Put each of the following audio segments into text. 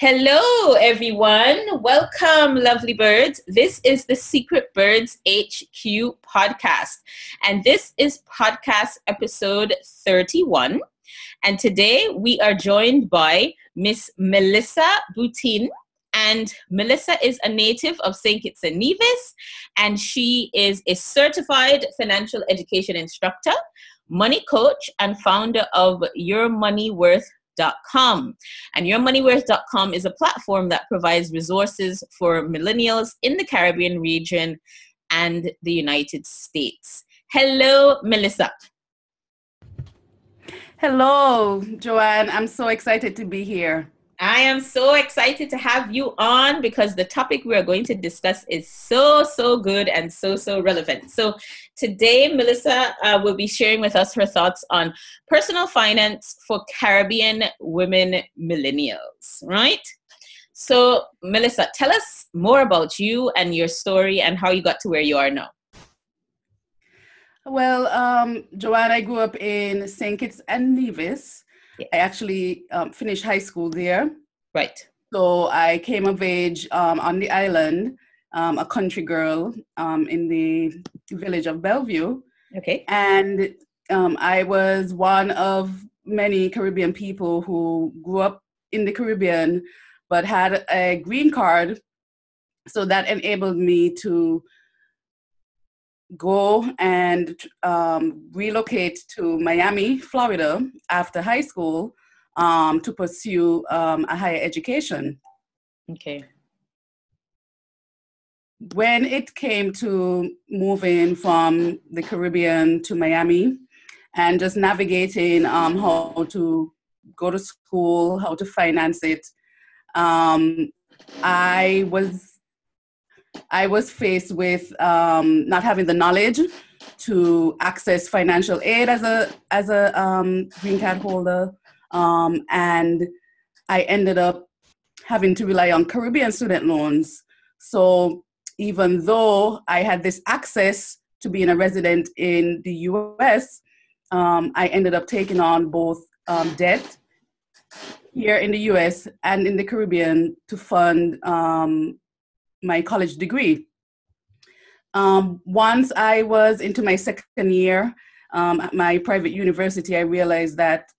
Hello, everyone. Welcome, lovely birds. This is the Secret Birds HQ podcast, and this is podcast episode 31. And today we are joined by Miss Melissa Boutin. And Melissa is a native of St. Kitts and Nevis, and she is a certified financial education instructor, money coach, and founder of Your Money Worth And yourmoneyworth.com is a platform that provides resources for millennials in the Caribbean region and the United States. Hello, Melissa. Hello, Joanne. I'm so excited to be here. I am so excited to have you on because the topic we are going to discuss is so, so good and so, so relevant. So, today, Melissa uh, will be sharing with us her thoughts on personal finance for Caribbean women millennials, right? So, Melissa, tell us more about you and your story and how you got to where you are now. Well, um, Joanne, I grew up in St. Kitts and Nevis I actually um, finished high school there. Right. So I came of age um, on the island, um, a country girl um, in the village of Bellevue. Okay. And um, I was one of many Caribbean people who grew up in the Caribbean but had a green card. So that enabled me to go and um, relocate to Miami, Florida after high school um, to pursue um, a higher education. Okay. When it came to moving from the Caribbean to Miami and just navigating um, how to go to school, how to finance it, um, I was I was faced with um, not having the knowledge to access financial aid as a as a um, green card holder, um, and I ended up having to rely on Caribbean student loans. So even though I had this access to being a resident in the U.S., um, I ended up taking on both um, debt here in the U.S. and in the Caribbean to fund um, my college degree. Um, once I was into my second year um, at my private university, I realized that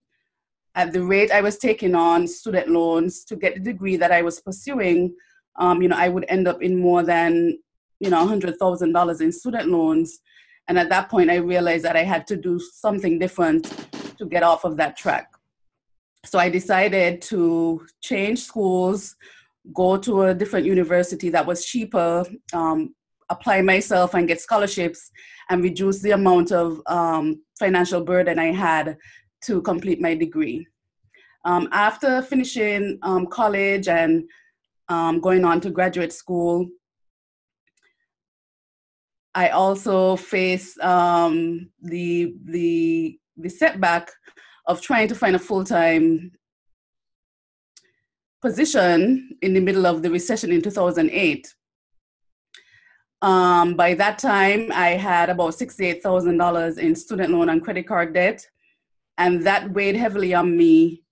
at the rate I was taking on student loans to get the degree that I was pursuing, um, you know, I would end up in more than, you know, $100,000 in student loans. And at that point, I realized that I had to do something different to get off of that track. So I decided to change schools, go to a different university that was cheaper, um, apply myself and get scholarships, and reduce the amount of um, financial burden I had to complete my degree. Um, after finishing um, college and um, going on to graduate school, I also faced um, the the the setback of trying to find a full time position in the middle of the recession in 2008. Um, by that time, I had about $68,000 in student loan and credit card debt, and that weighed heavily on me.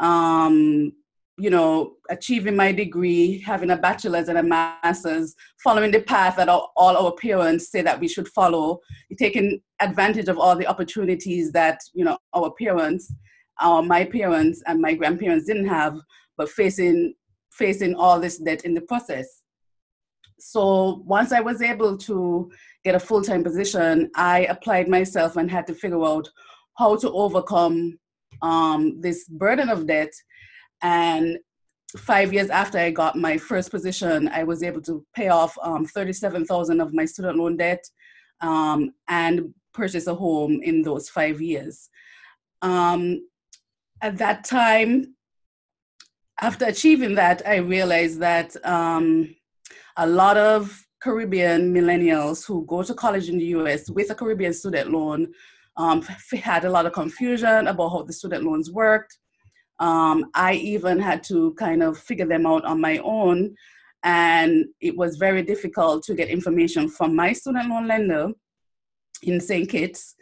Um, you know, achieving my degree, having a bachelor's and a master's, following the path that all, all our parents say that we should follow, taking advantage of all the opportunities that you know our parents, our my parents and my grandparents didn't have but facing facing all this debt in the process. So once I was able to get a full time position, I applied myself and had to figure out how to overcome um, this burden of debt. And five years after I got my first position, I was able to pay off um, 37,000 of my student loan debt um, and purchase a home in those five years. Um, at that time, after achieving that, I realized that um, a lot of Caribbean millennials who go to college in the US with a Caribbean student loan um, had a lot of confusion about how the student loans worked. Um, I even had to kind of figure them out on my own, and it was very difficult to get information from my student loan lender in St. Kitts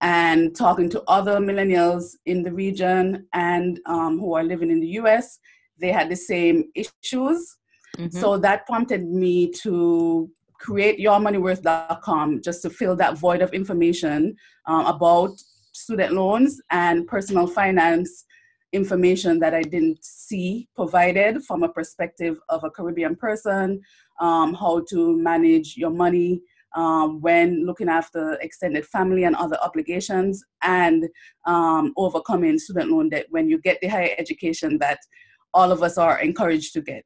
and talking to other millennials in the region and um, who are living in the US, they had the same issues. Mm-hmm. So that prompted me to create yourmoneyworth.com just to fill that void of information uh, about student loans and personal finance information that I didn't see provided from a perspective of a Caribbean person, um, how to manage your money um, when looking after extended family and other obligations, and um, overcoming student loan debt when you get the higher education that all of us are encouraged to get.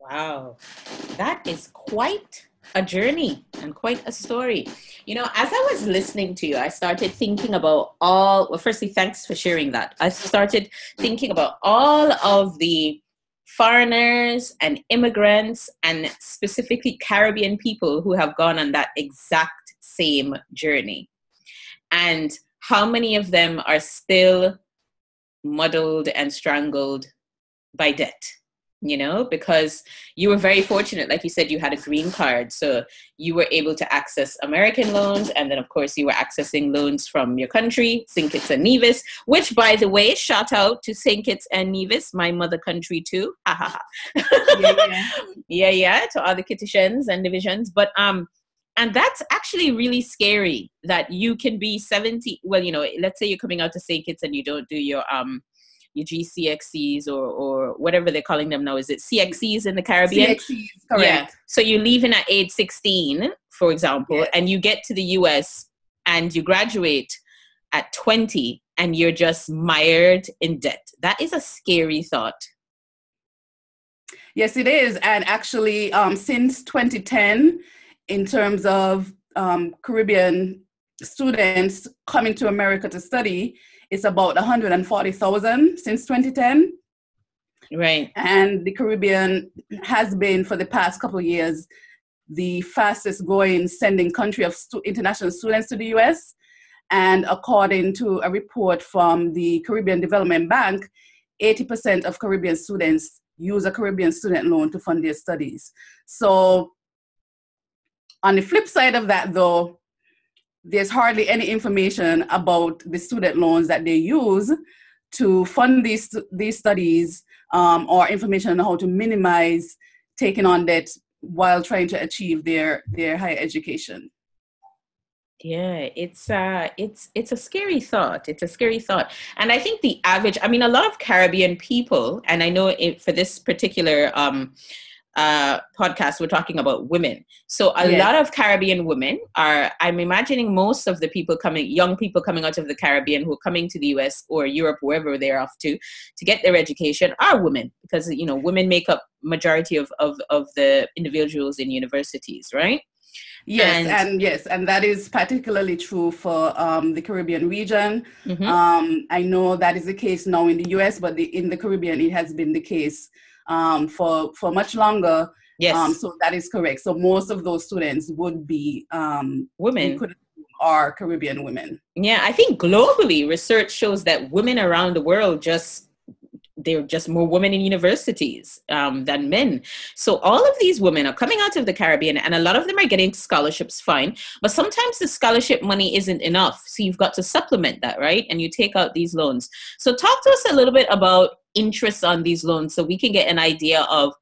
Wow, that is quite a journey and quite a story. You know, as I was listening to you, I started thinking about all, well, firstly, thanks for sharing that. I started thinking about all of the foreigners and immigrants and specifically Caribbean people who have gone on that exact same journey. And how many of them are still muddled and strangled by debt? You know, because you were very fortunate. Like you said, you had a green card. So you were able to access American loans. And then, of course, you were accessing loans from your country, St. Kitts and Nevis, which, by the way, shout out to St. Kitts and Nevis, my mother country too. ha yeah, yeah. yeah, yeah, to all the Kittitians and Nevisians. But, um, and that's actually really scary that you can be 70 well you know let's say you're coming out to st kitts and you don't do your um your GCXCs or or whatever they're calling them now. Is it CXCs in the Caribbean? CXCs, correct. Yeah. So you're leaving at age 16, for example, yes. and you get to the US and you graduate at 20 and you're just mired in debt. That is a scary thought. Yes, it is. And actually, um, since 2010, in terms of um, Caribbean students coming to America to study, it's about 140,000 since 2010. Right. And the Caribbean has been, for the past couple of years, the fastest growing sending country of stu- international students to the US. And according to a report from the Caribbean Development Bank, 80% of Caribbean students use a Caribbean student loan to fund their studies. So, on the flip side of that, though, there's hardly any information about the student loans that they use to fund these these studies um, or information on how to minimize taking on debt while trying to achieve their their higher education. Yeah it's uh it's it's a scary thought. It's a scary thought. And i think the average i mean a lot of caribbean people and i know it, for this particular um uh, podcast, we're talking about women. So a yes. lot of Caribbean women are, I'm imagining most of the people coming, young people coming out of the Caribbean who are coming to the US or Europe, wherever they're off to, to get their education are women because, you know, women make up majority of, of, of the individuals in universities, right? Yes, and, and, yes, and that is particularly true for um, the Caribbean region. Mm-hmm. Um, I know that is the case now in the US, but the, in the Caribbean, it has been the case um, for for much longer. Yes. Um, so that is correct. So most of those students would be um, women. Are Caribbean women. Yeah, I think globally, research shows that women around the world just there are just more women in universities um, than men. So all of these women are coming out of the Caribbean, and a lot of them are getting scholarships, fine. But sometimes the scholarship money isn't enough, so you've got to supplement that, right? And you take out these loans. So talk to us a little bit about interest on these loans so we can get an idea of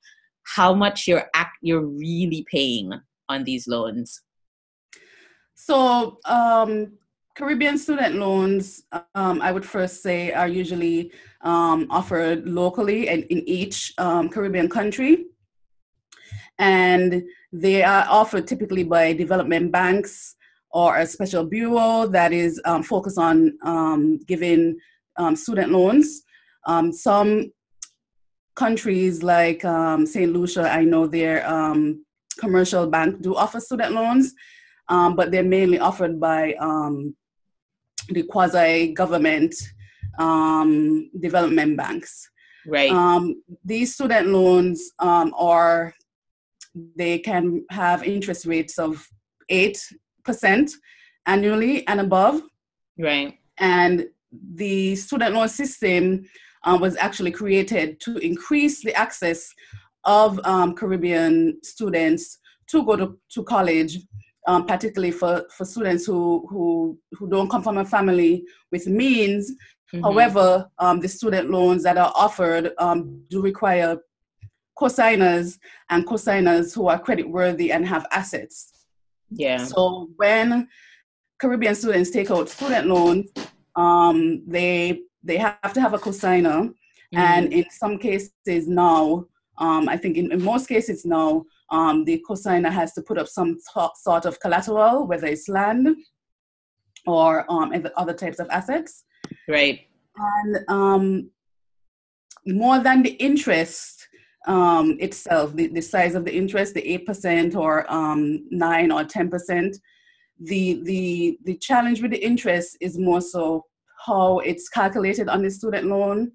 how much you're you're really paying on these loans so um, caribbean student loans um, i would first say are usually um, offered locally and in each um, caribbean country and they are offered typically by development banks or a special bureau that is um, focused on um, giving student loans um, some countries like um, St. Lucia, I know their um, commercial bank do offer student loans, um, but they're mainly offered by um, the quasi government um, development banks. Right. these student loans are, they can have interest rates of 8% annually and above. Right. And the student loan system uh, was actually created to increase the access of um, Caribbean students to go to, to college, um, particularly for, for students who, who, who don't come from a family with means Mm-hmm. However, um, the student loans that are offered um, do require cosigners and cosigners who are credit worthy and have assets. Yeah. So when Caribbean students take out student loans, um, they they have to have a cosigner, mm-hmm. and in some cases now, um, I think in, in, most cases now, um, the cosigner has to put up some t- sort of collateral, whether it's land or um, other types of assets. Right. And um, more than the interest um, itself, the, the size of the interest, the 8% or um, 9 or 10%, the, the, the challenge with the interest is more so how it's calculated on the student loan.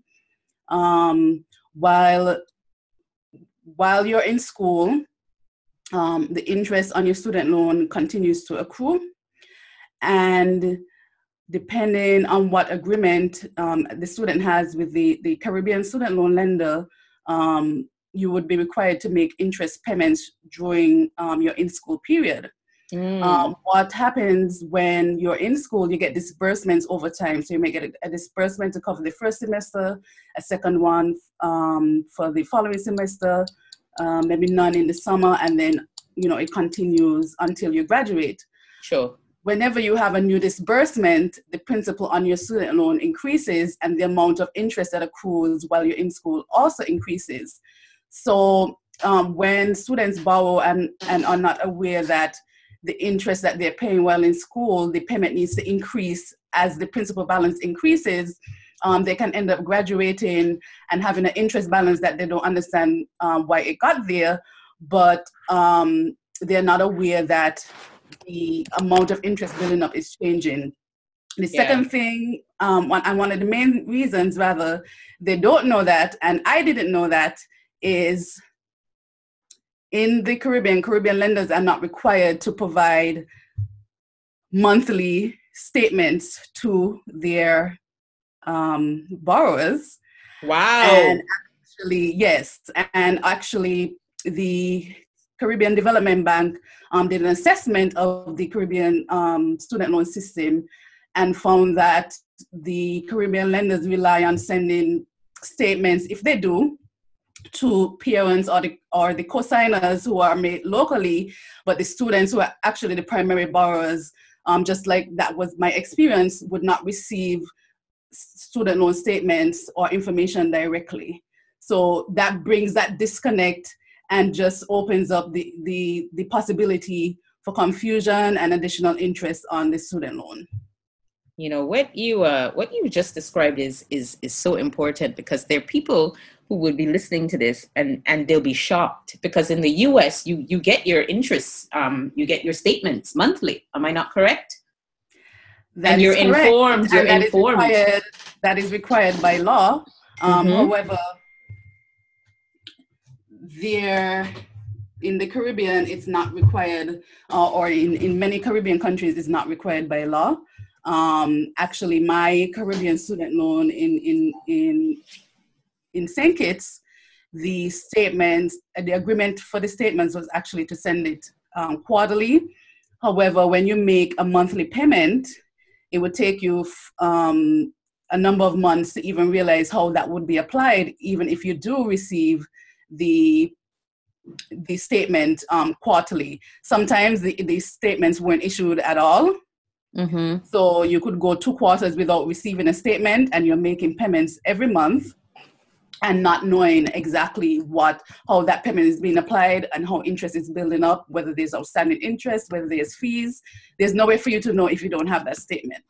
Um, while, while you're in school, um, the interest on your student loan continues to accrue. And depending on what agreement um, the student has with the, the Caribbean student loan lender, um, you would be required to make interest payments during um, your in school period. Mm. Um, what happens when you're in school, you get disbursements over time. So you may get a, a disbursement to cover the first semester, a second one um, for the following semester, um, maybe none in the summer, and then you know it continues until you graduate. Sure whenever you have a new disbursement, the principal on your student loan increases and the amount of interest that accrues while you're in school also increases. So um, when students borrow and, and are not aware that the interest that they're paying while in school, the payment needs to increase as the principal balance increases, um, they can end up graduating and having an interest balance that they don't understand um, why it got there, but um, they're not aware that the amount of interest building up is changing. The yeah. second thing, um, one, and one of the main reasons, rather, they don't know that, and I didn't know that, is in the Caribbean, Caribbean lenders are not required to provide monthly statements to their um, borrowers. Wow. And actually, yes, and actually, the Caribbean Development Bank um, did an assessment of the Caribbean um, student loan system and found that the Caribbean lenders rely on sending statements, if they do, to parents or the, or the co-signers who are made locally, but the students who are actually the primary borrowers, um, just like that was my experience, would not receive student loan statements or information directly. So that brings that disconnect and just opens up the, the, the possibility for confusion and additional interest on the student loan you know what you uh, what you just described is is is so important because there are people who would be listening to this and and they'll be shocked because in the US you you get your interests um, you get your statements monthly am I not correct that and you're correct. informed you're that informed is required, that is required by law um, mm-hmm. however there in the Caribbean, it's not required, uh, or in, in many Caribbean countries, it's not required by law. Um, actually, my Caribbean student loan in in in in St. Kitts, the statements, uh, the agreement for the statements was actually to send it um, quarterly. However, when you make a monthly payment, it would take you f- um, a number of months to even realize how that would be applied, even if you do receive the the statement um, quarterly. Sometimes the, these statements weren't issued at all. Mm-hmm. So you could go two quarters without receiving a statement, and you're making payments every month and not knowing exactly what how that payment is being applied and how interest is building up whether there's outstanding interest whether there's fees there's no way for you to know if you don't have that statement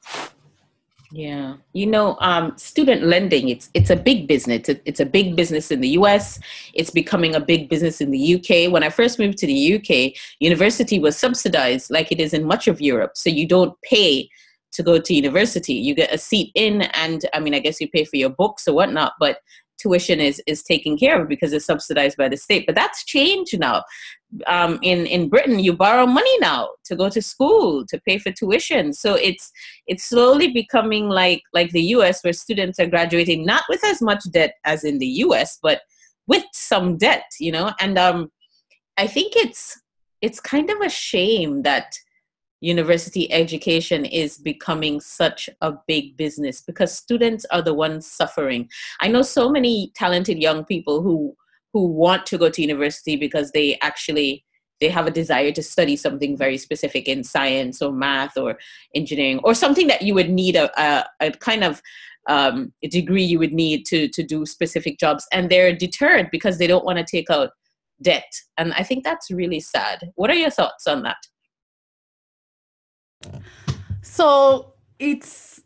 yeah, you know, um, student lending it's it's a big business. It's a big business in the U.S. It's becoming a big business in the U.K. When I first moved to the U.K., university was subsidized like it is in much of Europe, so you don't pay to go to university. You get a seat in, and I mean, I guess you pay for your books or whatnot, but tuition is is taken care of because it's subsidized by the state. But that's changed now. Um, in in Britain, you borrow money now to go to school to pay for tuition. So it's it's slowly becoming like like the U.S. where students are graduating not with as much debt as in the U.S. but with some debt, you know. And um, I think it's it's kind of a shame that university education is becoming such a big business because students are the ones suffering. I know so many talented young people who who want to go to university because they actually they have a desire to study something very specific in science or math or engineering or something that you would need a, a, a kind of um, a degree you would need to to do specific jobs. And they're deterred because they don't want to take out debt. And i think that's really sad. What are your thoughts on that? So it's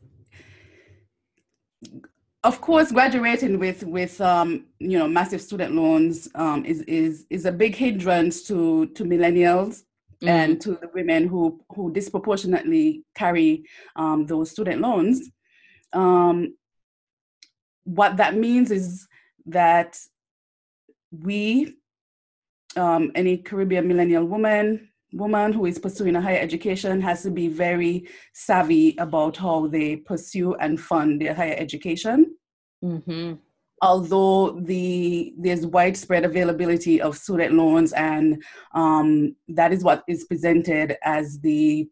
of course graduating with with um, you know massive student loans um, is is is a big hindrance to to millennials mm. and to the women who who disproportionately carry um, those student loans um, what that means is that we um, any caribbean millennial woman woman who is pursuing a higher education has to be very savvy about how they pursue and fund their higher education. Mm-hmm. Although the there's widespread availability of student loans, and um, that is what is presented as the,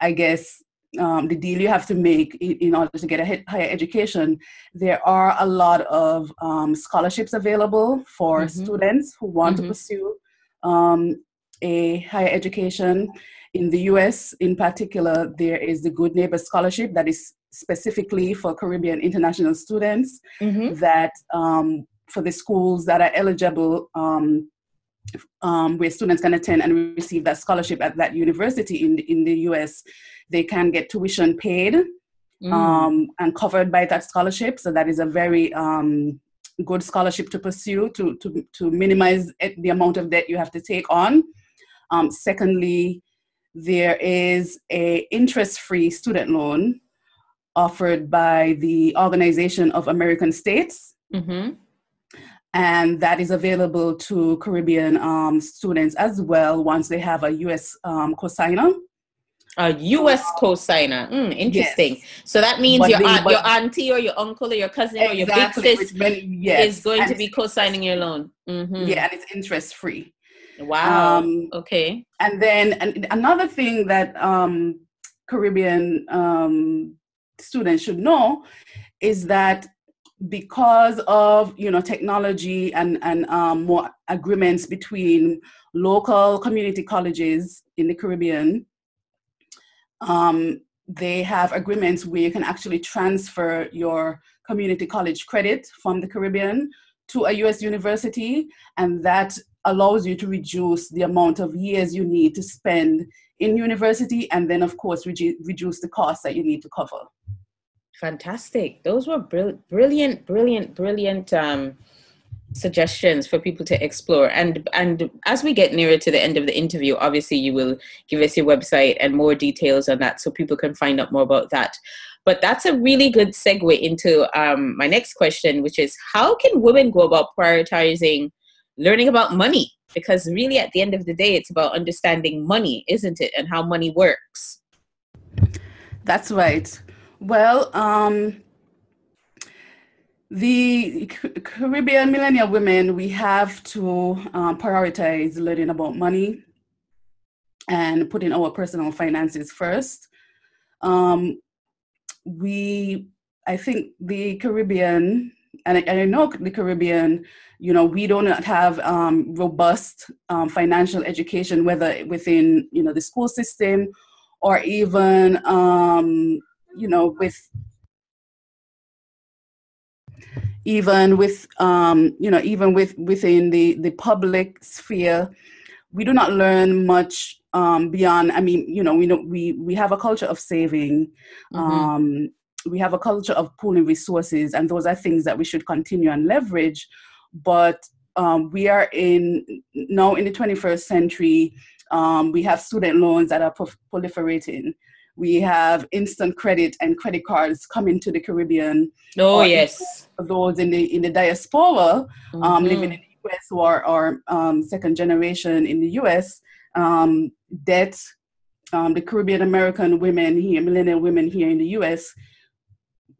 I guess, um, the deal you have to make in, in order to get a higher education. There are a lot of um, scholarships available for mm-hmm. students who want mm-hmm. to pursue um, a higher education. In the US, in particular, there is the Good Neighbor Scholarship that is specifically for Caribbean international students mm-hmm. that um, for the schools that are eligible um, um, where students can attend and receive that scholarship at that university in the, in the US, they can get tuition paid mm. um, and covered by that scholarship. So that is a very um, good scholarship to pursue to, to, to minimize the amount of debt you have to take on. Um, secondly, there is a interest-free student loan offered by the Organization of American States. Mm-hmm. And that is available to Caribbean um, students as well once they have a US um, cosigner. A U.S. co-signer. Mm, interesting. Yes. So that means your aunt, your auntie or your uncle or your cousin exactly, or your big sis yes. is going and to be co-signing your loan. Mm-hmm. Yeah, and it's interest free. Wow. Um, okay. And then and another thing that um, Caribbean um, students should know is that because of you know technology and and um, more agreements between local community colleges in the Caribbean, um, they have agreements where you can actually transfer your community college credit from the Caribbean to a U.S. university, and that allows you to reduce the amount of years you need to spend in university and then of course redu- reduce the costs that you need to cover. Fantastic. Those were brilliant brilliant brilliant um, suggestions for people to explore. And and as we get nearer to the end of the interview obviously you will give us your website and more details on that so people can find out more about that. But that's a really good segue into um, my next question which is how can women go about prioritizing learning about money because really at the end of the day it's about understanding money isn't it? And how money works. That's right. Well um the caribbean millennial women we have to um, prioritize learning about money and putting our personal finances first. Um, we i think the caribbean and I, and I know the caribbean you know we don't have um, robust um, financial education whether within you know the school system or even um, you know with even with um, you know even with within the the public sphere we do not learn much um, beyond i mean you know we know we we have a culture of saving mm-hmm. um, we have a culture of pooling resources and those are things that we should continue and leverage but um, we are in now in the 21st century. Um, we have student loans that are proliferating. We have instant credit and credit cards coming to the Caribbean. Oh yes, those in the in the diaspora um, mm-hmm. living in the US or are, um, second generation in the US. Um, debt. Um, the Caribbean American women here, millennial women here in the US,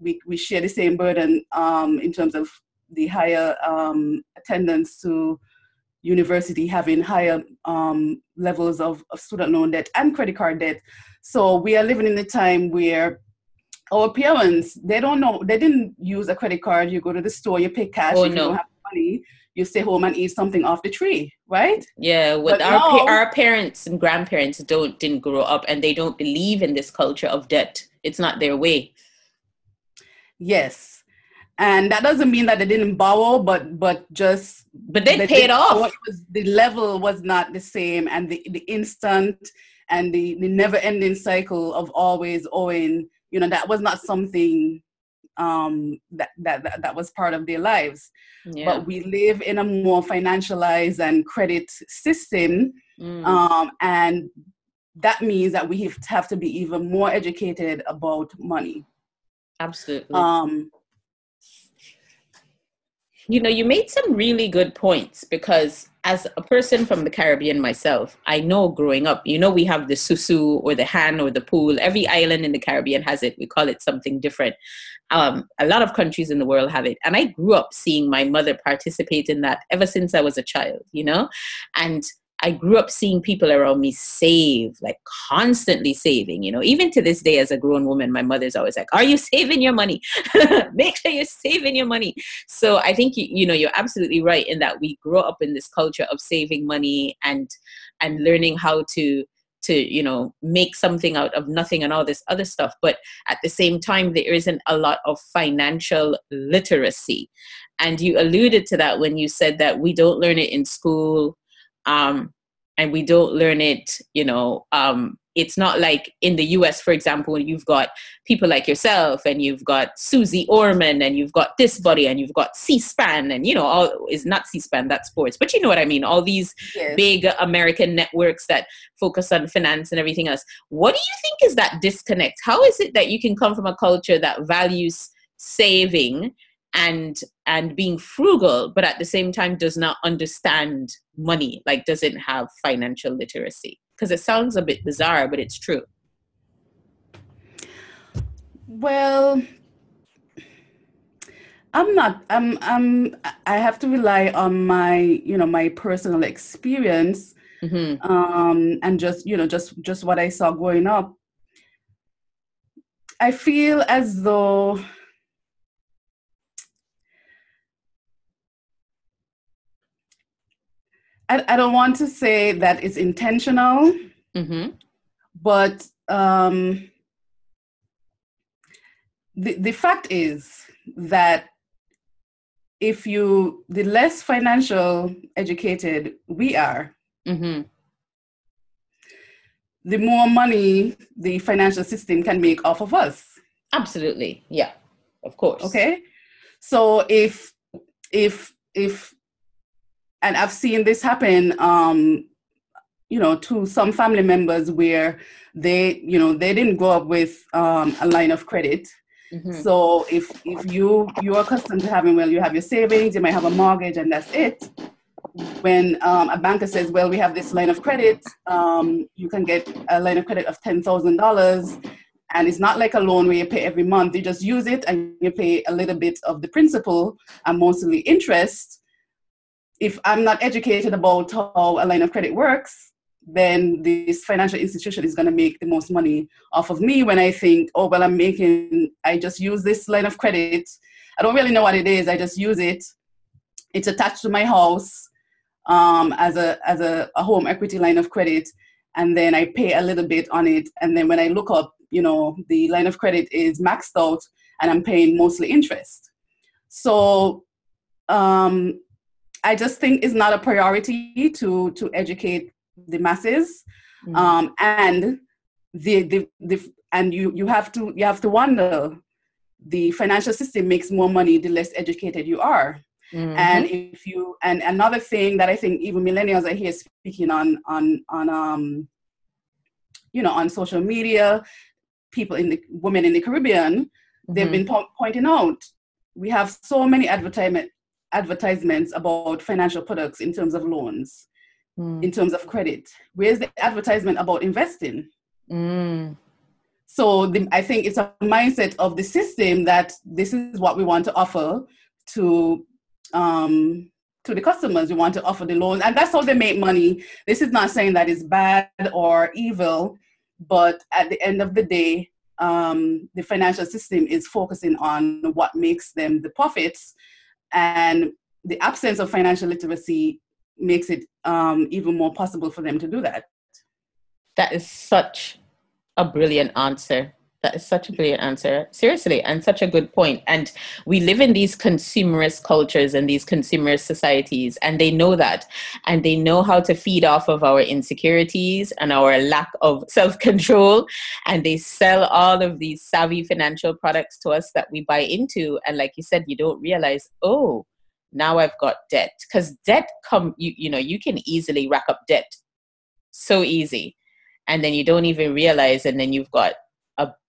we, we share the same burden in terms of the higher um, attendance to university having higher um, levels of, of student loan debt and credit card debt. So we are living in a time where our parents they don't know they didn't use a credit card. You go to the store, you pay cash. Oh, if no. you don't have money, you stay home and eat something off the tree, right? Yeah, with But our now- our parents and grandparents don't didn't grow up and they don't believe in this culture of debt. It's not their way. Yes. And that doesn't mean that they didn't borrow, but but just But they the- paid off. was- the level was not the same, and the, the instant and the, the never ending cycle of always owing, you know, that was not something um, that, that, that, that was part of their lives. Yeah. But we live in a more financialized and credit system, Mm. um, and that means that we have to, have to be even more educated about money. Absolutely. Um, you know, you made some really good points because as a person from the Caribbean myself, I know growing up, you know, we have the susu or the han or the pool. Every island in the Caribbean has it. We call it something different. Um, a lot of countries in the world have it. And I grew up seeing my mother participate in that ever since I was a child, you know? And I grew up seeing people around me save, like constantly saving, you know. Even to this day, as a grown woman, my mother's always like, Are you saving your money? Make sure you're saving your money. So I think you, know you're absolutely right in that we grow up in this culture of saving money and and learning how to to you know make something out of nothing and all this other stuff but at the same time there isn't a lot of financial literacy and you alluded to that when you said that we don't learn it in school um, and we don't learn it you know um, it's not like in the us for example you've got people like yourself and you've got Suze Orman and you've got this body and you've got c-span and you know all is not c-span that's sports but you know what i mean all these yes. big american networks that focus on finance and everything else what do you think is that disconnect how is it that you can come from a culture that values saving and and being frugal but at the same time does not understand money like doesn't have financial literacy because it sounds a bit bizarre but it's true Well, I'm not. I'm. I'm. I have to rely on my, you know, my personal experience, hmm um, and just, you know, just just what I saw growing up. I feel as though I, I don't want to say that it's intentional, hmm but um, the the fact is that if you the less financial educated we are, hmm the more money the financial system can make off of us. absolutely. Yeah. Of course. Okay, so if if if and I've seen this happen, um, you know, to some family members where they, you know, they didn't grow up with um, a line of credit. Mhm. So if if you you're accustomed to having well, you have your savings, you might have a mortgage, and that's it. When um, a banker says, "Well, we have this line of credit, um, you can get a line of credit of ten thousand dollars," and it's not like a loan where you pay every month. You just use it and you pay a little bit of the principal and mostly interest. If I'm not educated about how a line of credit works, then this financial institution is going to make the most money off of me when I think, oh, well, I'm making, I just use this line of credit. I don't really know what it is. I just use it. It's attached to my house um, as a as a, a home equity line of credit, and then I pay a little bit on it. And then when I look up, you know, the line of credit is maxed out, and I'm paying mostly interest. So um, I just think it's not a priority to to educate the masses Mhm. um, and the, the the and you you have to you have to wonder the financial system makes more money the less educated you are Mhm. and if you and another thing that i think even millennials are here speaking on on on um you know on social media people in the women in the caribbean they've Mhm. been po- pointing out we have so many advertisement advertisements about financial products in terms of loans Mm. in terms of credit where's the advertisement about investing Mm. so the, i think it's a mindset of the system that this is what we want to offer to um, to the customers. We want to offer the loans, and that's how they make money. This is not saying that it's bad or evil, but at the end of the day, um, the financial system is focusing on what makes them the profits, and the absence of financial literacy makes it um, even more possible for them to do that. That is such a brilliant answer. That is such a brilliant answer. Seriously, and such a good point. And we live in these consumerist cultures and these consumerist societies, and they know that. And they know how to feed off of our insecurities and our lack of self control. And they sell all of these savvy financial products to us that we buy into. And like you said, you don't realize, oh, now I've got debt. Because debt come you you know, you can easily rack up debt. So easy. And then you don't even realize, and then you've got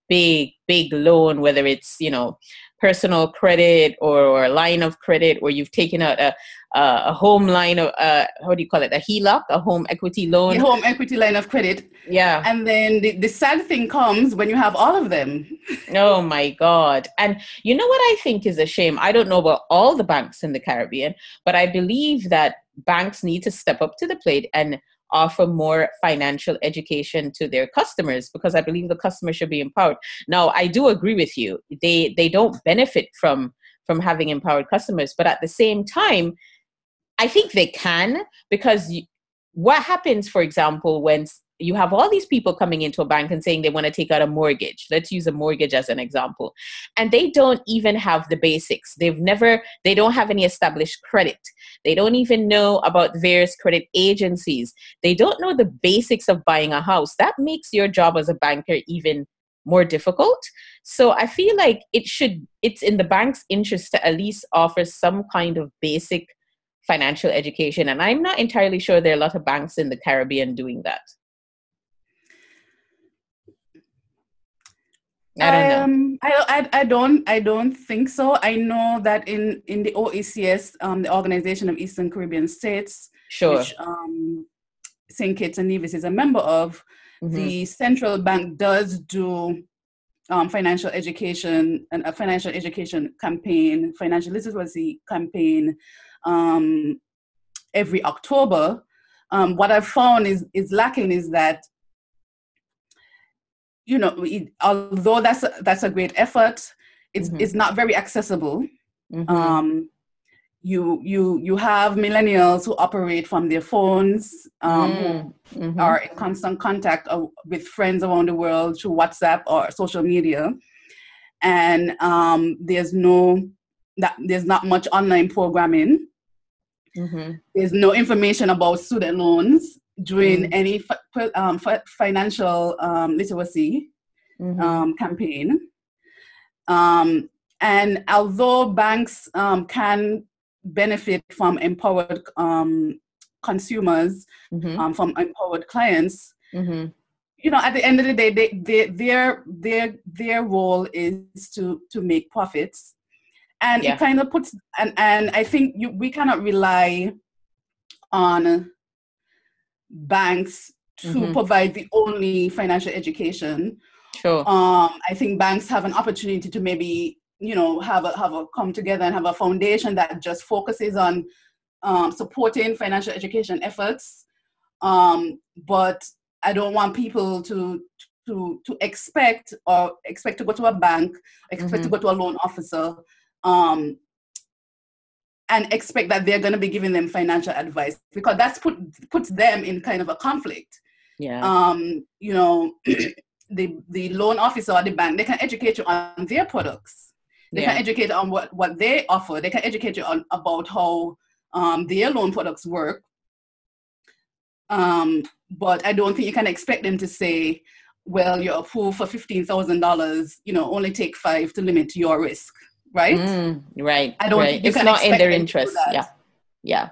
big big loan whether it's you know personal credit or, or a line of credit or you've taken out a, a, a home line of uh, how do you call it? A HELOC a home equity loan. A home equity line of credit. Yeah. And then the, the sad thing comes when you have all of them. Oh my god. And you know what I think is a shame? I don't know about all the banks in the Caribbean but I believe that banks need to step up to the plate and offer more financial education to their customers because I believe the customer should be empowered. Now, I do agree with you. They they don't benefit from from having empowered customers, but at the same time, I think they can because what happens, for example, when you have all these people coming into a bank and saying they want to take out a mortgage. Let's use a mortgage as an example. And they don't even have the basics. They've never they don't have any established credit. They don't even know about various credit agencies. They don't know the basics of buying a house. That makes your job as a banker even more difficult. So i feel like it should it's in the bank's interest to at least offer some kind of basic financial education. And i'm not entirely sure there are a lot of banks in the caribbean doing that I don't know. Um, I, I, I don't I don't think so. I know that in in the OECS, um, the Organization of Eastern Caribbean States, sure. which um, St. Kitts and Nevis is a member of, mm-hmm. the central bank does do um, financial education and a financial education campaign, financial literacy campaign um, every October. Um, what I've found is is lacking is that you know, it, although that's a, that's a great effort, it's mm-hmm. it's not very accessible. Mm-hmm. Um, you you you have millennials who operate from their phones, um, mm. who mm-hmm. are in constant contact uh, with friends around the world through WhatsApp or social media, and um, there's no that there's not much online programming. Mm-hmm. There's no information about student loans during mm. any um, fi- financial um, literacy mm-hmm. um, campaign. Um, and although banks um, can benefit from empowered um, consumers, mm-hmm. from empowered clients, mm-hmm. you know, at the end of the day, they, they, their their their role is to to make profits, and yeah. it kind of puts and and I think you, we cannot rely on banks to mm-hmm. provide the only financial education. Sure. Um, I think banks have an opportunity to maybe you know have a have a come together and have a foundation that just focuses on um, supporting financial education efforts. Um, but I don't want people to to to expect or expect to go to a bank, expect mm-hmm. to go to a loan officer, um, and expect that they're going to be giving them financial advice because that's put puts them in kind of a conflict. Yeah. Um, you know, the the loan officer or the bank they can educate you on their products. They yeah. can educate on what what they offer. They can educate you on about how um, their loan products work. Um, but I don't think you can expect them to say, "Well, you're approved for fifteen thousand dollars. You know, only take five to limit your risk." Right? Mm, right. I don't. Right. It's not in their interest. Yeah. Yeah.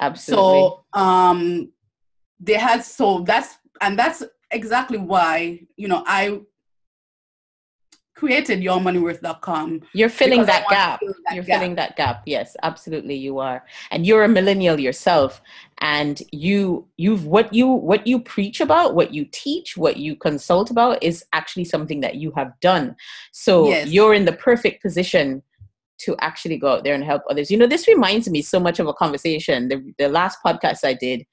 Absolutely. So um, they had so that's and that's exactly why you know I created yourmoneyworth.com. You're filling that gap. That you're gap. filling that gap. Yes, absolutely you are. And you're a millennial yourself and you you've what you what you preach about, what you teach, what you consult about is actually something that you have done. So yes. you're in the perfect position to actually go out there and help others. You know, this reminds me so much of a conversation. The, the last podcast I did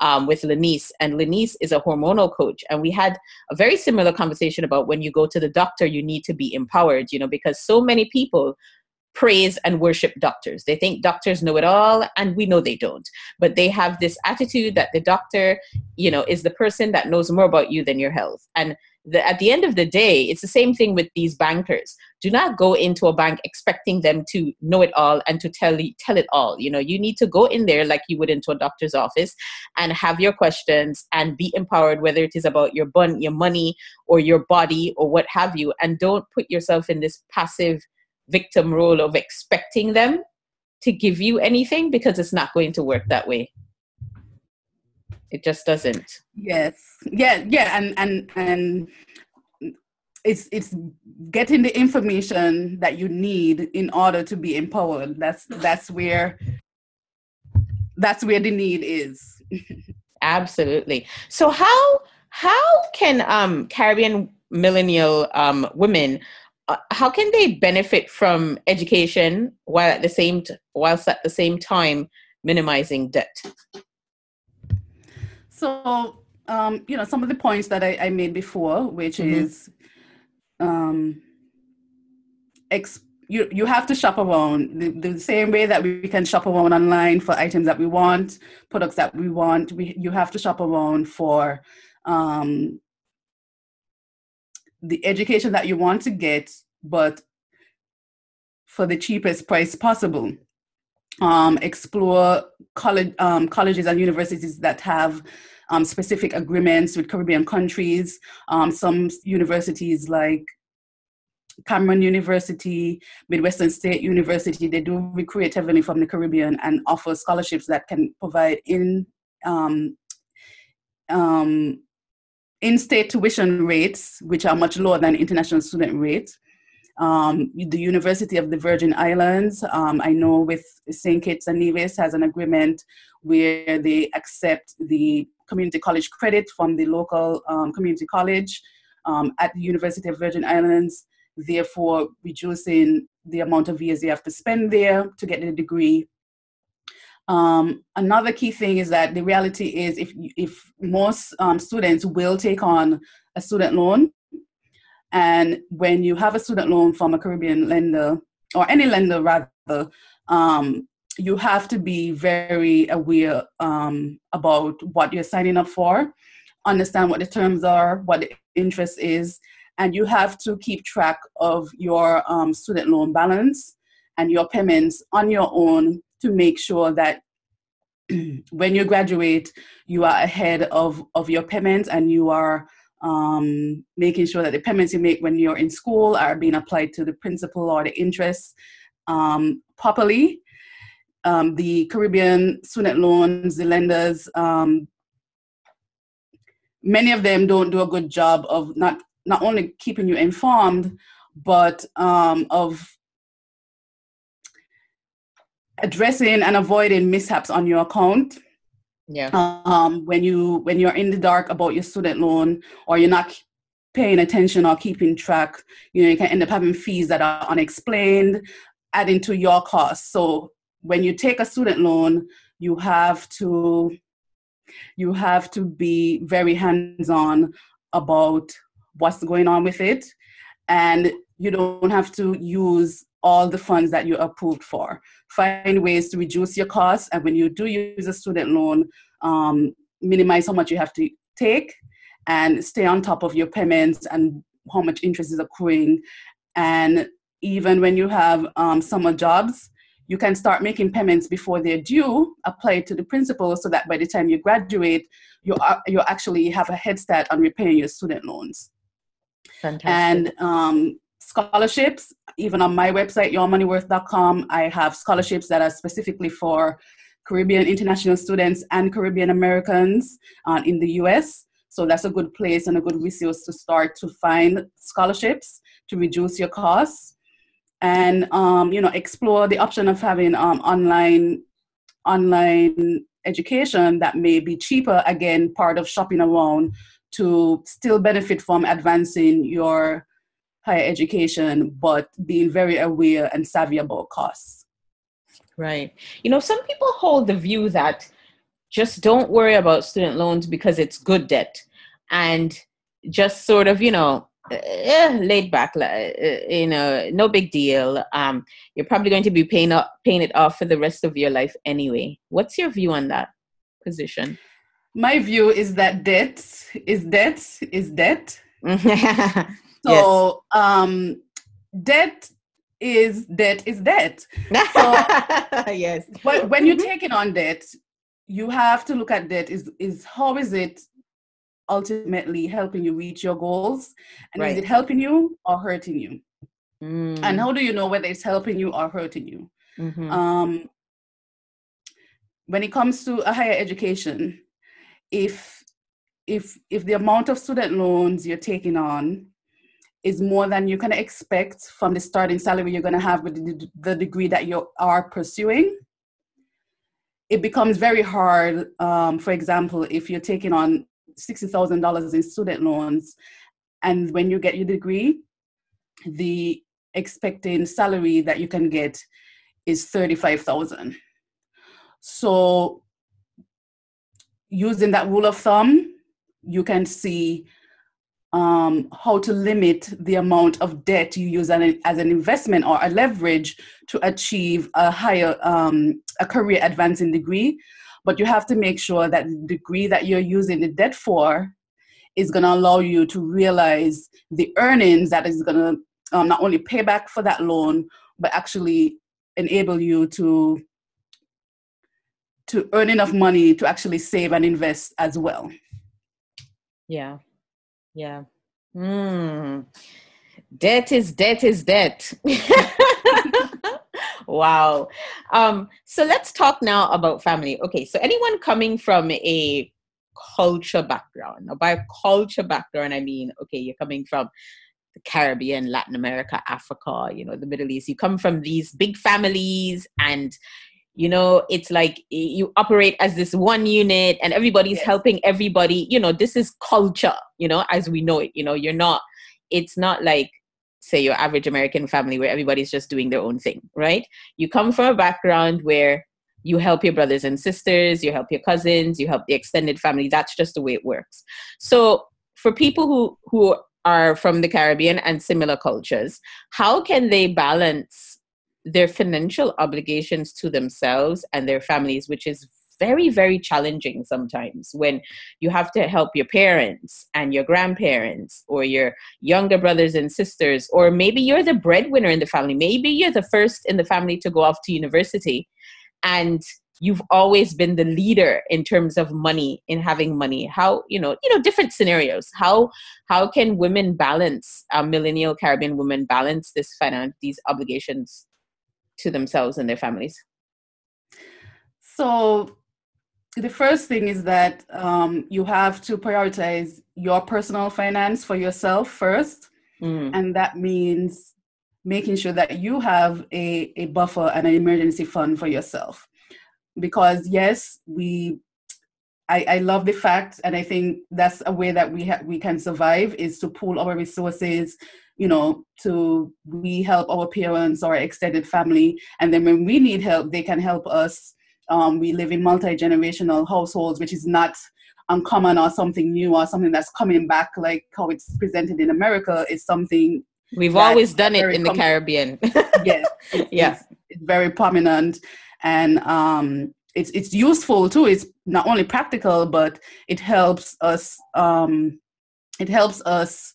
um, with Lenice, and Lenice is a hormonal coach, and we had a very similar conversation about when you go to the doctor, you need to be empowered. You know, because so many people praise and worship doctors. They think doctors know it all, and we know they don't. But they have this attitude that the doctor, you know, is the person that knows more about you than your health. And the, at the end of the day, it's the same thing with these bankers. Do not go into a bank expecting them to know it all and to tell tell it all. You know, you need to go in there like you would into a doctor's office and have your questions and be empowered, whether it is about your bun, your money, or your body, or what have you. And don't put yourself in this passive victim role of expecting them to give you anything because it's not going to work that way it just doesn't. Yes. Yeah yeah and and and it's it's getting the information that you need in order to be empowered. That's that's where that's where the need is. Absolutely. So how how can um caribbean millennial um women uh, how can they benefit from education while at the same t- whilst at the same time minimizing debt? So um, you know some of the points that I, I made before, which mm-hmm. is um, ex- you you have to shop around the, the, same way that we can shop around online for items that we want, products that we want. We you have to shop around for um, the education that you want to get, but for the cheapest price possible. Um, explore college, um, colleges and universities that have um, specific agreements with Caribbean countries. Um, some universities like Cameron University, Midwestern State University, they do recruit heavily from the Caribbean and offer scholarships that can provide in um, um, in-state tuition rates, which are much lower than international student rates. Um, the University of the Virgin Islands, um, I know with St. Kitts and Nevis has an agreement where they accept the community college credit from the local um, community college um, at the University of Virgin Islands, therefore reducing the amount of years you have to spend there to get the degree um, another key thing is that the reality is if if most um, students will take on a student loan, and when you have a student loan from a Caribbean lender or any lender rather, um, you have to be very aware um, about what you're signing up for, understand what the terms are, what the interest is, and you have to keep track of your um, student loan balance and your payments on your own to make sure that when you graduate, you are ahead of, of your payments and you are um, making sure that the payments you make when you're in school are being applied to the principal or the interest um, properly. Um, the Caribbean student loans, the lenders, um, many of them don't do a good job of not not only keeping you informed, but um, of addressing and avoiding mishaps on your account yeah. Um, when you when you're in the dark about your student loan or you're not paying attention or keeping track you know you can end up having fees that are unexplained adding to your costs so when you take a student loan you have to you have to be very hands on about what's going on with it. And you don't have to use all the funds that you're approved for. Find ways to reduce your costs, and when you do use a student loan, um, minimize how much you have to take and stay on top of your payments and how much interest is accruing. And even when you have um, summer jobs, you can start making payments before they're due, apply to the principal so that by the time you graduate, you, are, you actually have a head start on repaying your student loans. Fantastic. And um, scholarships, even on my website, yourmoneyworth.com, I have scholarships that are specifically for Caribbean international students and Caribbean Americans uh, in the US. So that's a good place and a good resource to start to find scholarships to reduce your costs and um, you know explore the option of having um, online online education that may be cheaper again part of shopping around to still benefit from advancing your higher education, but being very aware and savvy about costs. Right. You know, some people hold the view that just don't worry about student loans because it's good debt and just sort of, you know, eh, laid back, eh, you know, no big deal. Um, you're probably going to be paying up, paying it off for the rest of your life anyway. What's your view on that position? My view is that debt is debt is debt. so, yes. um, debt is debt is debt. So, yes. But when you're taking on debt, you have to look at debt is is how is it ultimately helping you reach your goals and right. is it helping you or hurting you mm. and how do you know whether it's helping you or hurting you mm-hmm. um, when it comes to a higher education if if if the amount of student loans you're taking on is more than you can expect from the starting salary you're going to have with the, degree that you are pursuing it becomes very hard um, for example if you're taking on $60,000 in student loans. And when you get your degree, the expecting salary that you can get is 35,000. So using that rule of thumb, you can see um, how to limit the amount of debt you use as an, as an investment or a leverage to achieve a higher um, a career advancing degree. But you have to make sure that the degree that you're using the debt for is going to allow you to realize the earnings that is going to um, not only pay back for that loan but actually enable you to to earn enough money to actually save and invest as well. Yeah yeah mm. debt is debt is debt wow. Um, so let's talk now about family. Okay, so anyone coming from a culture background, now by culture background, I mean, okay, you're coming from the Caribbean, Latin America, Africa, you know, the Middle East. You come from these big families and you know it's like you operate as this one unit and everybody's yes. helping everybody you know this is culture you know as we know it you know you're not it's not like say your average American family where everybody's just doing their own thing, right? You come from a background where you help your brothers and sisters, you help your cousins, you help the extended family. That's just the way it works. So for people who who are from the Caribbean and similar cultures, how can they balance their financial obligations to themselves and their families, which is very, very challenging sometimes when you have to help your parents and your grandparents or your younger brothers and sisters, or maybe you're the breadwinner in the family. Maybe you're the first in the family to go off to university and you've always been the leader in terms of money in having money how you know you know different scenarios how how can women balance uh, millennial caribbean women balance this finance these obligations to themselves and their families so the first thing is that um, you have to prioritize your personal finance for yourself first. Mm. And that means making sure that you have a, a buffer and an emergency fund for yourself. Because, yes, we I, I, love the fact, and I think that's a way that we ha- we can survive is to pool our resources, you know, to we help our parents or extended family, and then when we need help, they can help us um, we live in multi generational households, which is not uncommon or something new or something that's coming back like how it's presented in America is something we've always done it in com- the Caribbean. yes, it's, yeah, it's, it's, very prominent and um, it's it's useful too. It's not only practical, but it helps us. Um, it helps us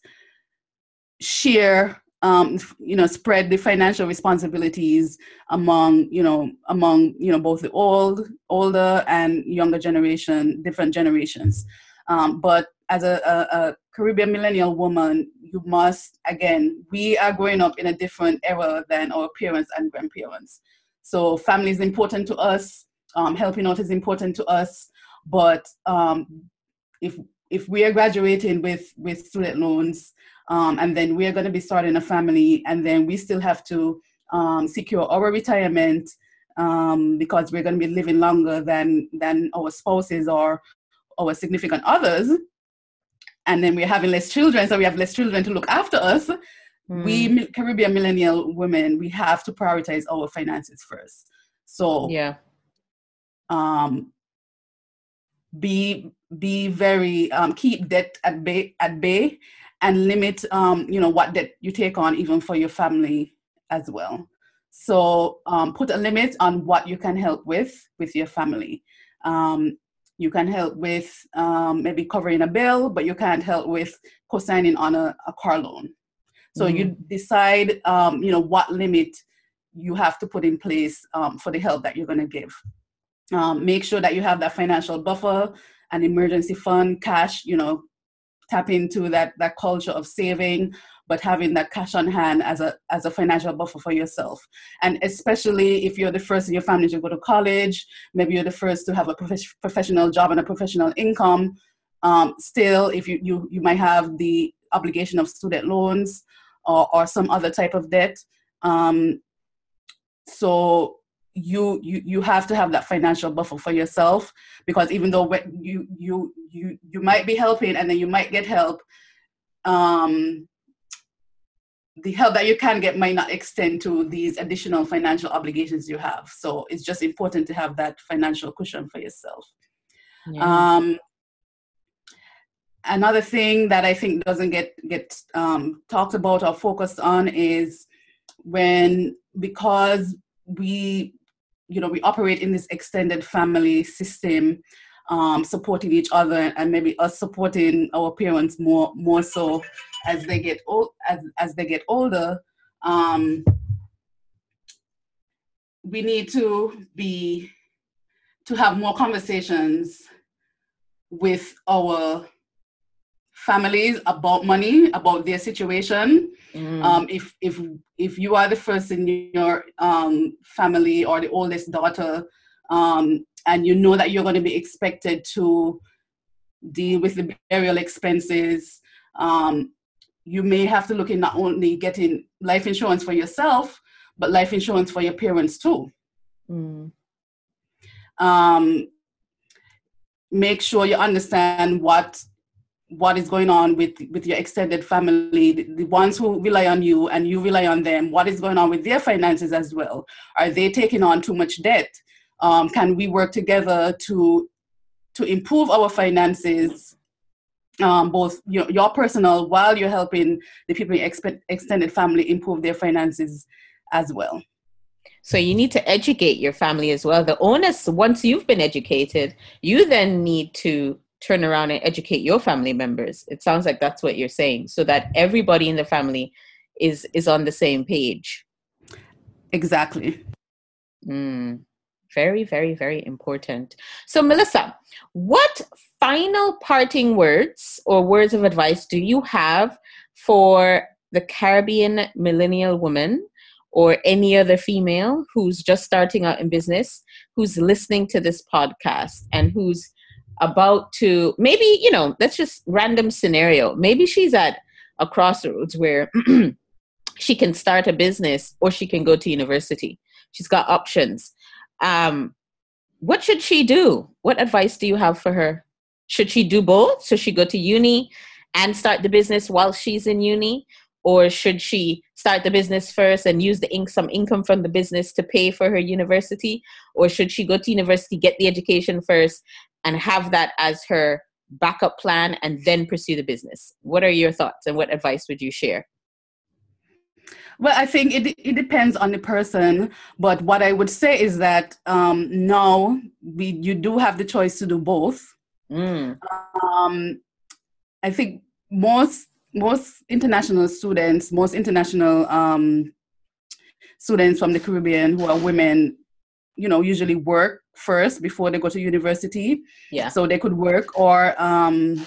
share um, you know, spread the financial responsibilities among, you know, among, you know, both the old, older and younger generation, different generations. Um, but as a, a, a, Caribbean millennial woman, you must, again, we are growing up in a different era than our parents and grandparents. So family is important to us. Um, helping out is important to us. But um, if if we are graduating with with student loans, um, and then we are going to be starting a family, and then we still have to um, secure our retirement um, because we're going to be living longer than than our spouses or our significant others, and then we're having less children, so we have less children to look after us. mm. we Caribbean millennial women, we have to prioritize our finances first. So yeah, um, be be very um, keep debt at bay at bay and limit um, you know what debt you take on even for your family as well. So um, put a limit on what you can help with with your family. Um, you can help with um, maybe covering a bill, but you can't help with co-signing on a, a car loan. So mm-hmm. you decide, um, you know, what limit you have to put in place um, for the help that you're going to give. Um, make sure that you have that financial buffer, an emergency fund, cash. You know, tap into that that culture of saving but having that cash on hand as a as a financial buffer for yourself. And especially if you're the first in your family to go to college maybe you're the first to have a prof- professional job and a professional income um, still if you, you you might have the obligation of student loans or, or some other type of debt um, so you you you have to have that financial buffer for yourself because even though you you you you might be helping and then you might get help um the help that you can get might not extend to these additional financial obligations you have. So it's just important to have that financial cushion for yourself. Yeah. Um, another thing that I think doesn't get get um, talked about or focused on is when because we you know we operate in this extended family system um, supporting each other and maybe us supporting our parents more more so as they get old as, as they get older. Um, we need to be to have more conversations with our families about money about their situation mm. um, if if if you are the first in your um, family or the oldest daughter um, and you know that you're going to be expected to deal with the burial expenses um, you may have to look at not only getting life insurance for yourself but life insurance for your parents too mm. um, make sure you understand what what is going on with with your extended family the, the, ones who rely on you and you rely on them what is going on with their finances as well are they taking on too much debt um, can we work together to to improve our finances, um, both your, your personal while you're helping the people in expe- extended family improve their finances as well. So you need to educate your family as well. The onus, once you've been educated, you then need to turn around and educate your family members. It sounds like that's what you're saying, so that everybody in the family is is on the same page. Exactly. Mm. Very, very, very important. So, Melissa, what final parting words or words of advice do you have for the Caribbean millennial woman or any other female who's just starting out in business, who's listening to this podcast and who's about to maybe, you know, that's just random scenario. Maybe she's at a crossroads where she can start a business or she can go to university. She's got options. Um, what should she do? What advice do you have for her? Should she do both? so she go to uni and start the business while she's in uni? Or should she start the business first and use the ink, some income from the business to pay for her university? Or should she go to university, get the education first, and have that as her backup plan and then pursue the business? What are your thoughts and what advice would you share? Well, I think it it depends on the person, but what I would say is that um, now we you do have the choice to do both. Mm. Um, I think most most international students, most international um, students from the Caribbean who are women, you know, usually work first before they go to university. Yeah. So they could work or um,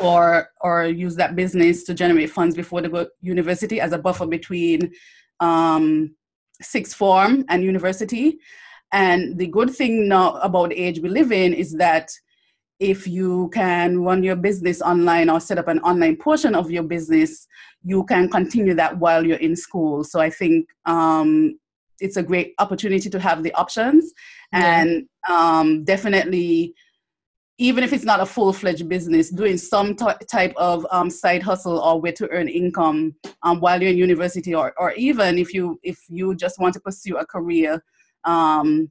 or or use that business to generate funds before they go to university as a buffer between um, sixth form and university. And the good thing now about the age we live in is that if you can run your business online or set up an online portion of your business, you can continue that while you're in school. So I think um, it's a great opportunity to have the options yeah. and um, definitely even if it's not a full-fledged business, doing some t- type of um, side hustle or way to earn income um, while you're in university, or, or even if you if you just want to pursue a career, um,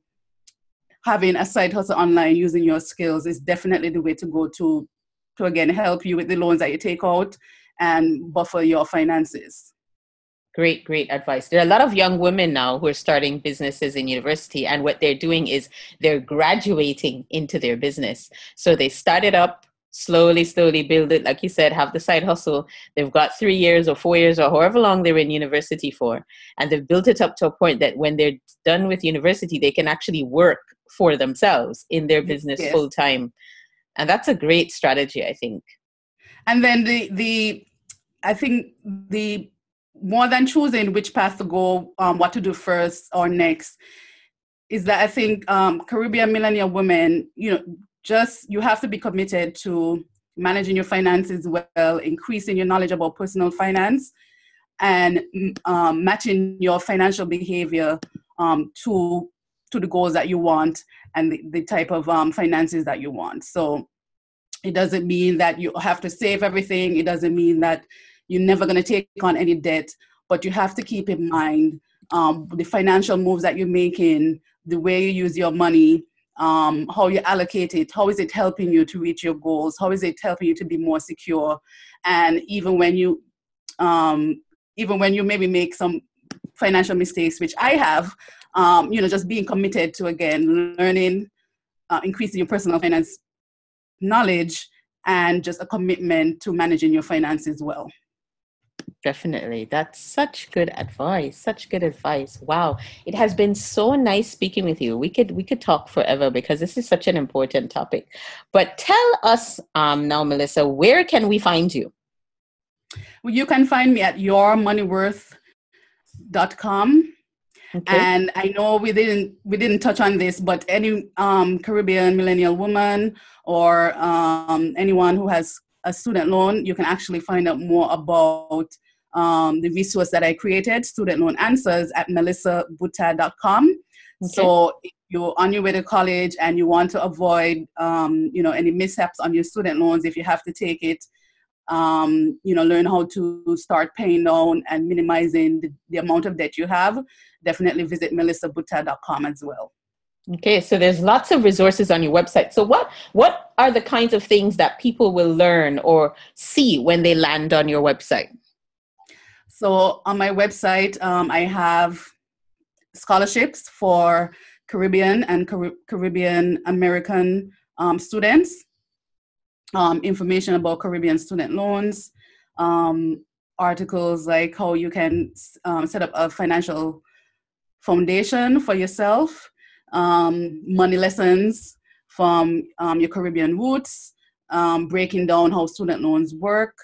having a side hustle online using your skills is definitely the way to go to to again help you with the loans that you take out and buffer your finances. Great, great advice. There are a lot of young women now who are starting businesses in university, and what they're doing is they're graduating into their business. So they start it up slowly, slowly build it. Like you said, have the side hustle. They've got three years or four years or however long they're in university for, and they've built it up to a point that when they're done with university, they can actually work for themselves in their business yes. full time. And that's a great strategy, I think. And then the the I think the more than choosing which path to go, um, what to do first or next, is that I think um, Caribbean millennial women, you know, just you have to be committed to managing your finances well, increasing your knowledge about personal finance, and um, matching your financial behavior um, to to the goals that you want and the, the type of um, finances that you want. So it doesn't mean that you have to save everything. It doesn't mean that you're never going to take on any debt, but you have to keep in mind um, the financial moves that you're making, the way you use your money, um, how you allocate it, how is it helping you to reach your goals, how is it helping you to be more secure, and even when you, um, even when you maybe make some financial mistakes, which I have, um, you know, just being committed to again learning, uh, increasing your personal finance knowledge, and just a commitment to managing your finances well. Definitely. That's such good advice. Such good advice. Wow. It has been so nice speaking with you. We could we could talk forever because this is such an important topic. But tell us um, now, Melissa, where can we find you? Well, you can find me at yourmoneyworth.com. Okay. And I know we didn't we didn't touch on this, but any um, Caribbean millennial woman or um, anyone who has a student loan, you can actually find out more about um, the resource that I created, Student Loan Answers, at melissabutta.com. Okay. So if you're on your way to college and you want to avoid, um, you know, any mishaps on your student loans, if you have to take it, um, you know, learn how to start paying down and minimizing the, the amount of debt you have, definitely visit melissabutta.com as well. Okay, so there's lots of resources on your website. So what what are the kinds of things that people will learn or see when they land on your website? So on my website, um, I have scholarships for Caribbean and Car- Caribbean American um, students, um, information about Caribbean student loans, um, articles like how you can um, set up a financial foundation for yourself, um, money lessons from your Caribbean roots, breaking down how student loans work,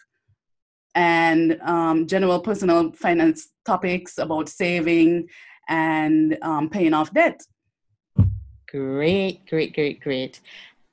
and um, general personal finance topics about saving and um, paying off debt. Great, great, great, great.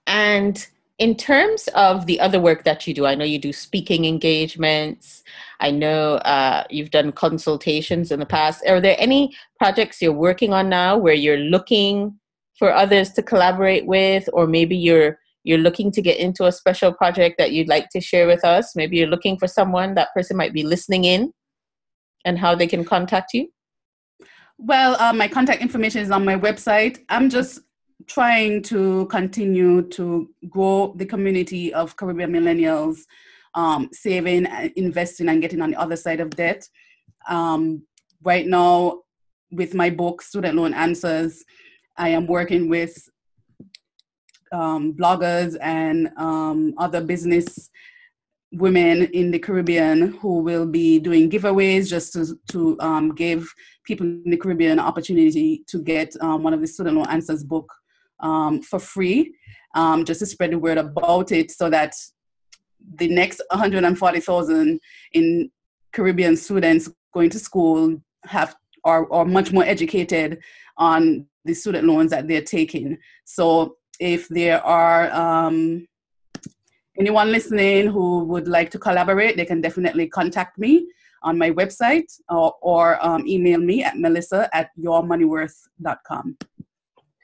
And in terms of the other work that you do, I know you do speaking engagements. I know uh, you've done consultations in the past. Are there any projects you're working on now where you're looking for others to collaborate with, or maybe you're you're looking to get into a special project that you'd like to share with us, maybe you're looking for someone, that person might be listening in, and how they can contact you? Well, uh, my contact information is on my website. I'm just trying to continue to grow the community of Caribbean millennials um, saving, investing, and getting on the other side of debt. Um, right now, with my book, Student Loan Answers, I am working with um, bloggers and um, other business women in the Caribbean who will be doing giveaways just to, to um, give people in the Caribbean opportunity to get um, one of the student loan answers book um, for free, um, just to spread the word about it so that the next 140,000 in Caribbean students going to school have are, are much more educated on the student loans that they're taking. So if there are um, anyone listening who would like to collaborate, they can definitely contact me on my website or, or um, email me at melissa at yourmoneyworth.com.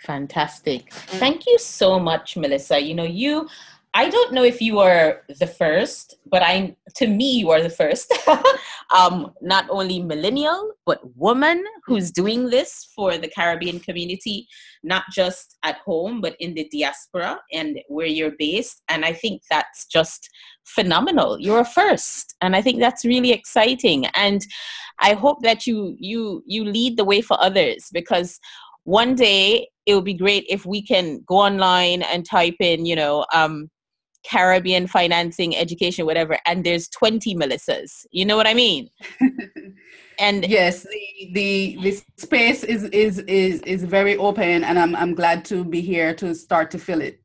Fantastic. Thank you so much, Melissa. You know, you I don't know if you are the first, but I to me you are the first. um, not only millennial, but woman who's doing this for the Caribbean community, not just at home, but in the diaspora and where you're based. And I think that's just phenomenal. You're a first, and I think that's really exciting. And I hope that you you you lead the way for others because one day it would be great if we can go online and type in, you know, um, Caribbean financing, education, whatever, and there's 20 Melissas. You know what I mean? and yes, the, the the space is is is is very open, and I'm I'm glad to be here to start to fill it.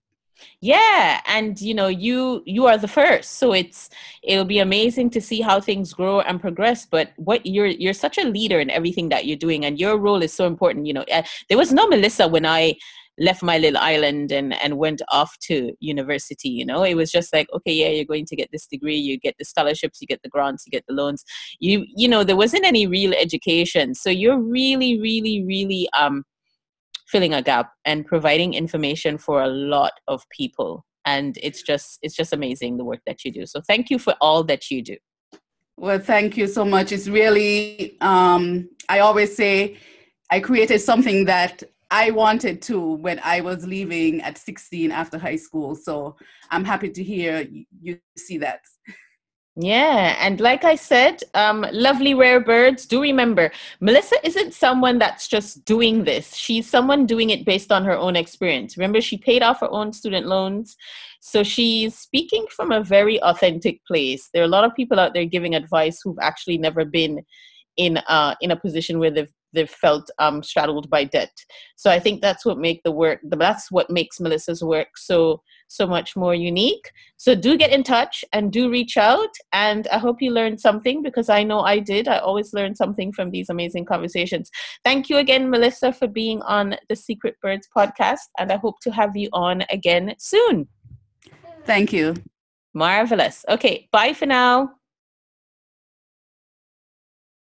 Yeah, and you know you you are the first, so it's it'll be amazing to see how things grow and progress. But what you're you're such a leader in everything that you're doing, and your role is so important. You know, uh, there was no Melissa when I left my little island and and went off to university you know? It was just like okay yeah you're going to get this degree you get the scholarships you get the grants you get the loans. You you know there wasn't any real education. So you're really really really um filling a gap and providing information for a lot of people. And it's just it's just amazing the work that you do. So thank you for all that you do. Well thank you so much. It's really um i always say i created something that I wanted to when I was leaving at 16 after high school. So I'm happy to hear you see that. Yeah, and like I said, um, lovely rare birds. Do remember, Melissa isn't someone that's just doing this. She's someone doing it based on her own experience. Remember, she paid off her own student loans, so she's speaking from a very authentic place. There are a lot of people out there giving advice who've actually never been in uh, in a position where they've they've felt um, straddled by debt. So I think that's what make the work. That's what makes Melissa's work so so much more unique. So do get in touch and do reach out. And I hope you learned something because I know I did. I always learn something from these amazing conversations. Thank you again, Melissa, for being on the Secret Birds podcast. And I hope to have you on again soon. Thank you. Marvelous. Okay, bye for now.